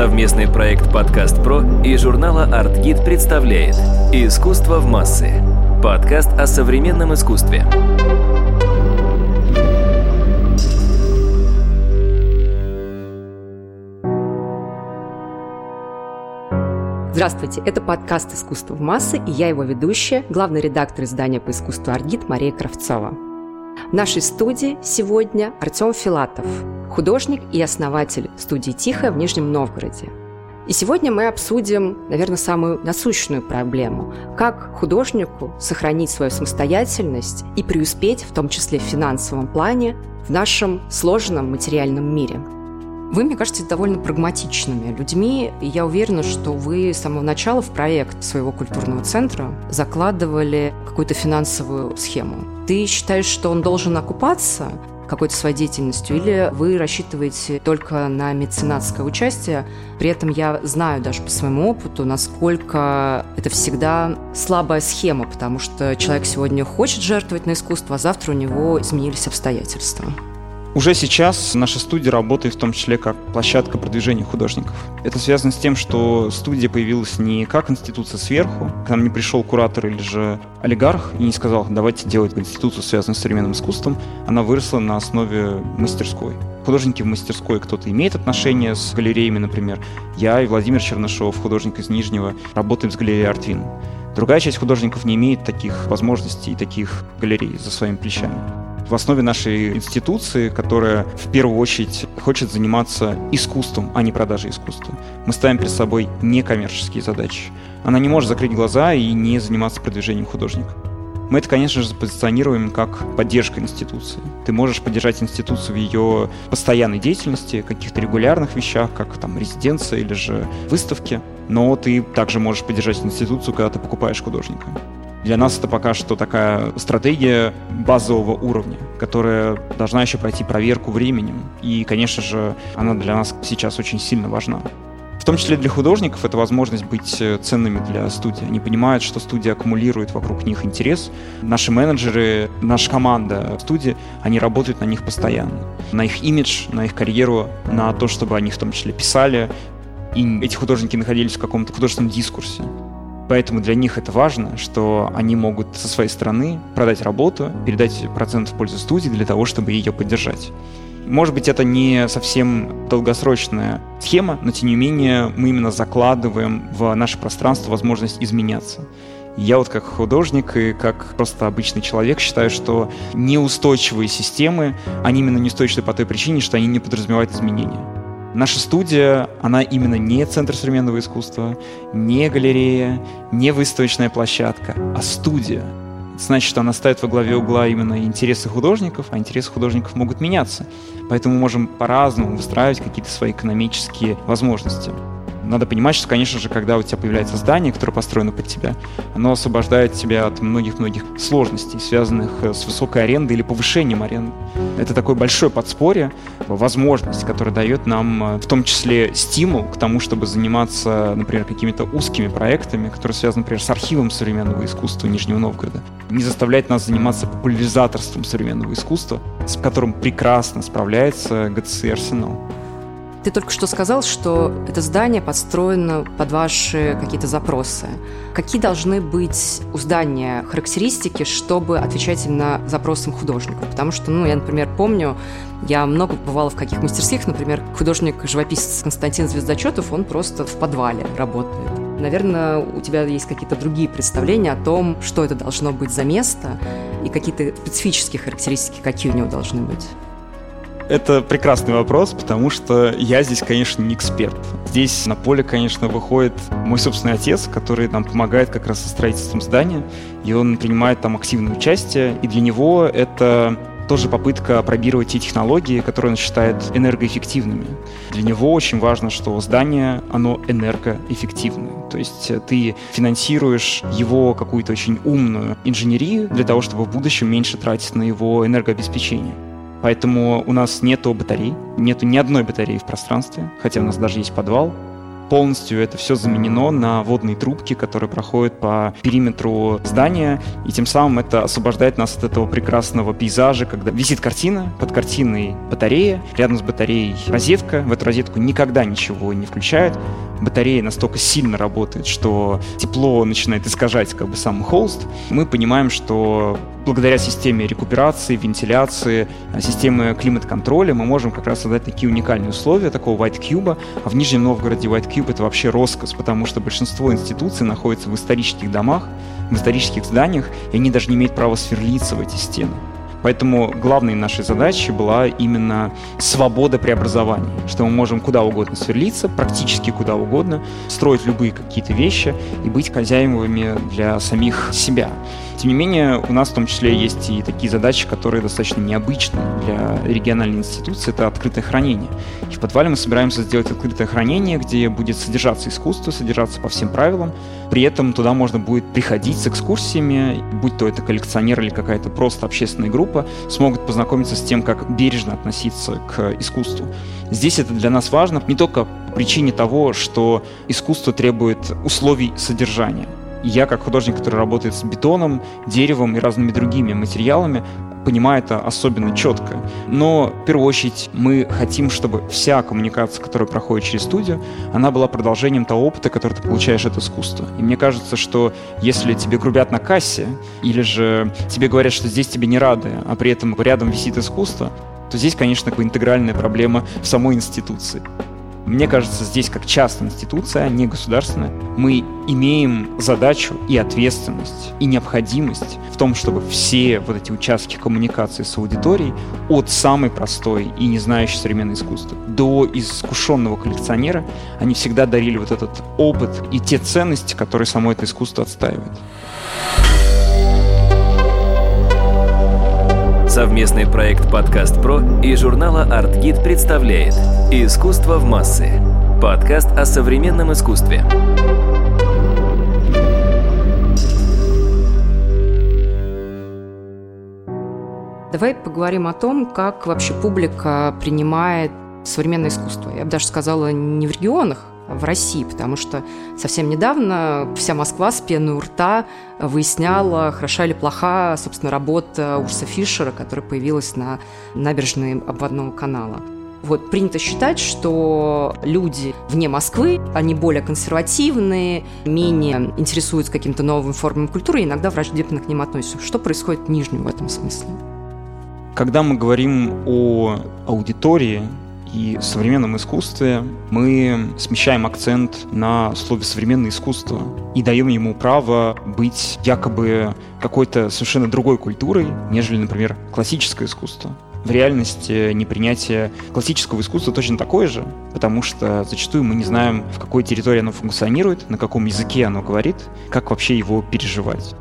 Совместный проект «Подкаст Про» и журнала «Артгид» представляет «Искусство в массы» – подкаст о современном искусстве. Здравствуйте, это подкаст «Искусство в массы» и я его ведущая, главный редактор издания по искусству «Аргит» Мария Кравцова. В нашей студии сегодня Артем Филатов, художник и основатель студии «Тихо» в Нижнем Новгороде. И сегодня мы обсудим, наверное, самую насущную проблему – как художнику сохранить свою самостоятельность и преуспеть, в том числе в финансовом плане, в нашем сложном материальном мире – вы, мне кажется, довольно прагматичными людьми, и я уверена, что вы с самого начала в проект своего культурного центра закладывали какую-то финансовую схему. Ты считаешь, что он должен окупаться какой-то своей деятельностью, или вы рассчитываете только на меценатское участие. При этом я знаю даже по своему опыту, насколько это всегда слабая схема, потому что человек сегодня хочет жертвовать на искусство, а завтра у него изменились обстоятельства. Уже сейчас наша студия работает в том числе как площадка продвижения художников. Это связано с тем, что студия появилась не как институция сверху, к нам не пришел куратор или же олигарх и не сказал, давайте делать институцию, связанную с современным искусством. Она выросла на основе мастерской. Художники в мастерской, кто-то имеет отношение с галереями, например. Я и Владимир Чернышов, художник из Нижнего, работаем с галереей «Артвин». Другая часть художников не имеет таких возможностей и таких галерей за своими плечами в основе нашей институции, которая в первую очередь хочет заниматься искусством, а не продажей искусства. Мы ставим перед собой некоммерческие задачи. Она не может закрыть глаза и не заниматься продвижением художника. Мы это, конечно же, позиционируем как поддержка институции. Ты можешь поддержать институцию в ее постоянной деятельности, каких-то регулярных вещах, как там резиденция или же выставки, но ты также можешь поддержать институцию, когда ты покупаешь художника. Для нас это пока что такая стратегия базового уровня, которая должна еще пройти проверку временем. И, конечно же, она для нас сейчас очень сильно важна. В том числе для художников это возможность быть э, ценными для студии. Они понимают, что студия аккумулирует вокруг них интерес. Наши менеджеры, наша команда студии, они работают на них постоянно. На их имидж, на их карьеру, на то, чтобы они в том числе писали. И эти художники находились в каком-то художественном дискурсе. Поэтому для них это важно, что они могут со своей стороны продать работу, передать процент в пользу студии для того, чтобы ее поддержать. Может быть, это не совсем долгосрочная схема, но тем не менее мы именно закладываем в наше пространство возможность изменяться. Я вот как художник и как просто обычный человек считаю, что неустойчивые системы, они именно неустойчивы по той причине, что они не подразумевают изменения. Наша студия, она именно не центр современного искусства, не галерея, не выставочная площадка, а студия. Это значит, что она ставит во главе угла именно интересы художников, а интересы художников могут меняться. Поэтому мы можем по-разному выстраивать какие-то свои экономические возможности. Надо понимать, что, конечно же, когда у тебя появляется здание, которое построено под тебя, оно освобождает тебя от многих-многих сложностей, связанных э, с высокой арендой или повышением аренды. Это такое большое подспорье, возможность, которая дает нам э, в том числе стимул к тому, чтобы заниматься, например, какими-то узкими проектами, которые связаны, например, с архивом современного искусства Нижнего Новгорода. Не заставляет нас заниматься популяризаторством современного искусства, с которым прекрасно справляется ГЦ «Арсенал». Ты только что сказал, что это здание подстроено под ваши какие-то запросы. Какие должны быть у здания характеристики, чтобы отвечать именно запросам художника? Потому что, ну, я, например, помню, я много бывала в каких мастерских, например, художник-живописец Константин Звездочетов, он просто в подвале работает. Наверное, у тебя есть какие-то другие представления о том, что это должно быть за место и какие-то специфические характеристики, какие у него должны быть. Это прекрасный вопрос, потому что я здесь, конечно, не эксперт. Здесь на поле, конечно, выходит мой собственный отец, который нам помогает как раз со строительством здания, и он принимает там активное участие, и для него это тоже попытка пробировать те технологии, которые он считает энергоэффективными. Для него очень важно, что здание, оно энергоэффективное. То есть ты финансируешь его какую-то очень умную инженерию для того, чтобы в будущем меньше тратить на его энергообеспечение. Поэтому у нас нету батарей, нету ни одной батареи в пространстве, хотя у нас даже есть подвал. полностью это все заменено на водные трубки, которые проходят по периметру здания, и тем самым это освобождает нас от этого прекрасного пейзажа, когда висит картина, под картиной батарея, рядом с батареей розетка, в эту розетку никогда ничего не включают, батарея настолько сильно работает, что тепло начинает искажать как бы сам холст, мы понимаем, что благодаря системе рекуперации, вентиляции, системы климат-контроля мы можем как раз создать такие уникальные условия такого White Cube. А в Нижнем Новгороде White Cube это вообще роскошь, потому что большинство институций находится в исторических домах, в исторических зданиях, и они даже не имеют права сверлиться в эти стены. Поэтому главной нашей задачей была именно свобода преобразования, что мы можем куда угодно сверлиться, практически куда угодно, строить любые какие-то вещи и быть хозяевами для самих себя. Тем не менее, у нас в том числе есть и такие задачи, которые достаточно необычны для региональной институции. Это открытое хранение. И в подвале мы собираемся сделать открытое хранение, где будет содержаться искусство, содержаться по всем правилам. При этом туда можно будет приходить с экскурсиями, будь то это коллекционер или какая-то просто общественная группа, смогут познакомиться с тем, как бережно относиться к искусству. Здесь это для нас важно не только по причине того, что искусство требует условий содержания я, как художник, который работает с бетоном, деревом и разными другими материалами, понимаю это особенно четко. Но, в первую очередь, мы хотим, чтобы вся коммуникация, которая проходит через студию, она была продолжением того опыта, который ты получаешь от искусства. И мне кажется, что если тебе грубят на кассе, или же тебе говорят, что здесь тебе не рады, а при этом рядом висит искусство, то здесь, конечно, интегральная проблема в самой институции. Мне кажется, здесь как частная институция, не государственная, мы имеем задачу и ответственность, и необходимость в том, чтобы все вот эти участки коммуникации с аудиторией от самой простой и не знающей современное искусство до искушенного коллекционера, они всегда дарили вот этот опыт и те ценности, которые само это искусство отстаивает. Совместный проект «Подкаст Про» и журнала «Артгид» представляет «Искусство в массы» – подкаст о современном искусстве. Давай поговорим о том, как вообще публика принимает современное искусство. Я бы даже сказала, не в регионах, в России, потому что совсем недавно вся Москва с пеной у рта выясняла, хороша или плоха, собственно, работа Урса Фишера, которая появилась на набережной обводного канала. Вот принято считать, что люди вне Москвы, они более консервативные, менее интересуются каким-то новым формами культуры, и иногда враждебно к ним относятся. Что происходит в Нижнем в этом смысле? Когда мы говорим о аудитории, и в современном искусстве мы смещаем акцент на слове «современное искусство» и даем ему право быть якобы какой-то совершенно другой культурой, нежели, например, классическое искусство. В реальности непринятие классического искусства точно такое же, потому что зачастую мы не знаем, в какой территории оно функционирует, на каком языке оно говорит, как вообще его переживать.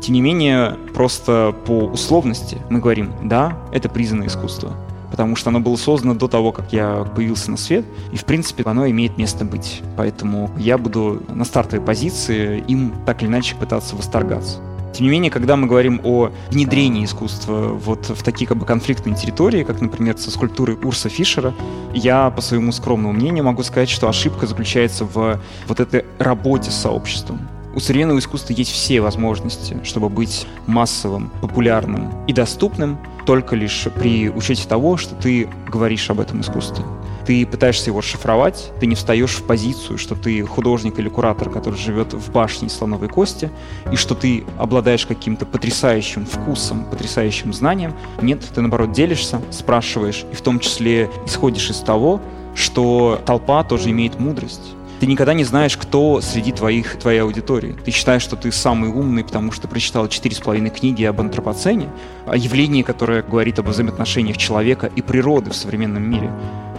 Тем не менее, просто по условности мы говорим, да, это признанное искусство потому что оно было создано до того, как я появился на свет, и, в принципе, оно имеет место быть. Поэтому я буду на стартовой позиции им так или иначе пытаться восторгаться. Тем не менее, когда мы говорим о внедрении искусства вот в такие как бы конфликтные территории, как, например, со скульптурой Урса Фишера, я, по своему скромному мнению, могу сказать, что ошибка заключается в вот этой работе с сообществом. У современного искусства есть все возможности, чтобы быть массовым, популярным и доступным, только лишь при учете того, что ты говоришь об этом искусстве. Ты пытаешься его шифровать, ты не встаешь в позицию, что ты художник или куратор, который живет в башне слоновой кости, и что ты обладаешь каким-то потрясающим вкусом, потрясающим знанием. Нет, ты наоборот делишься, спрашиваешь, и в том числе исходишь из того, что толпа тоже имеет мудрость ты никогда не знаешь, кто среди твоих, твоей аудитории. Ты считаешь, что ты самый умный, потому что прочитал четыре с половиной книги об антропоцене, о явлении, которое говорит об взаимоотношениях человека и природы в современном мире.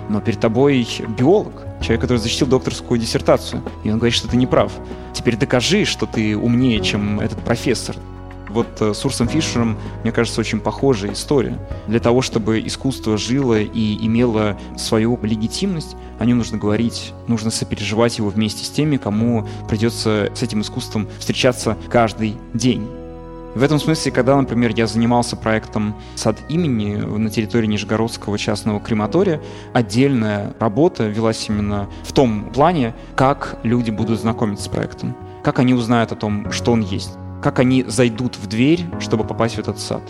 Но перед тобой биолог, человек, который защитил докторскую диссертацию, и он говорит, что ты не прав. Теперь докажи, что ты умнее, чем этот профессор вот э, с Урсом Фишером, мне кажется, очень похожая история. Для того, чтобы искусство жило и имело свою легитимность, о нем нужно говорить, нужно сопереживать его вместе с теми, кому придется с этим искусством встречаться каждый день. В этом смысле, когда, например, я занимался проектом «Сад имени» на территории Нижегородского частного крематория, отдельная работа велась именно в том плане, как люди будут знакомиться с проектом, как они узнают о том, что он есть, как они зайдут в дверь, чтобы попасть в этот сад,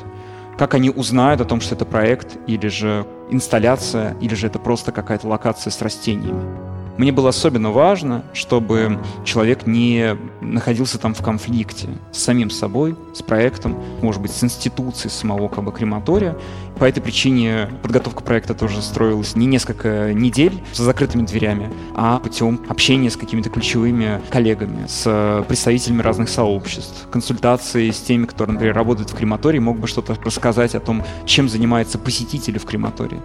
как они узнают о том, что это проект или же инсталляция, или же это просто какая-то локация с растениями. Мне было особенно важно, чтобы человек не находился там в конфликте с самим собой, с проектом, может быть, с институцией самого как бы, крематория. По этой причине подготовка проекта тоже строилась не несколько недель за закрытыми дверями, а путем общения с какими-то ключевыми коллегами, с представителями разных сообществ, консультации с теми, кто, например, работает в крематории, мог бы что-то рассказать о том, чем занимаются посетители в крематории.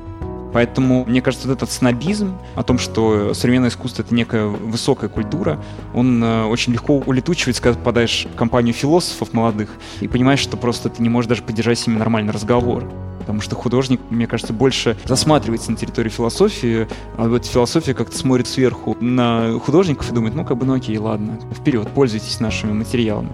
Поэтому, мне кажется, вот этот снобизм о том, что современное искусство — это некая высокая культура, он э, очень легко улетучивается, когда попадаешь в компанию философов молодых и понимаешь, что просто ты не можешь даже поддержать с ними нормальный разговор. Потому что художник, мне кажется, больше засматривается на территории философии, а вот философия как-то смотрит сверху на художников и думает, ну как бы, ну окей, ладно, вперед, пользуйтесь нашими материалами.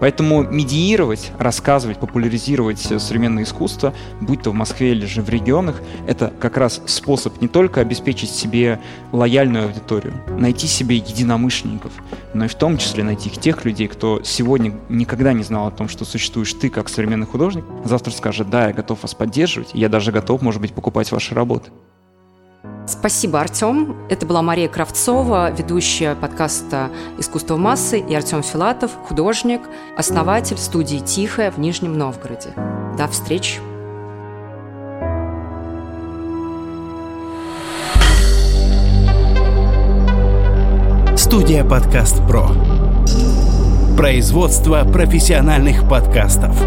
Поэтому медиировать, рассказывать, популяризировать современное искусство, будь то в Москве или же в регионах, это как раз способ не только обеспечить себе лояльную аудиторию, найти себе единомышленников, но и в том числе найти тех людей, кто сегодня никогда не знал о том, что существуешь ты как современный художник, завтра скажет, да, я готов вас поддерживать, я даже готов, может быть, покупать ваши работы. Спасибо, Артем. Это была Мария Кравцова, ведущая подкаста «Искусство массы», и Артем Филатов, художник, основатель студии «Тихая» в Нижнем Новгороде. До встречи. Студия «Подкаст Про». Производство профессиональных подкастов.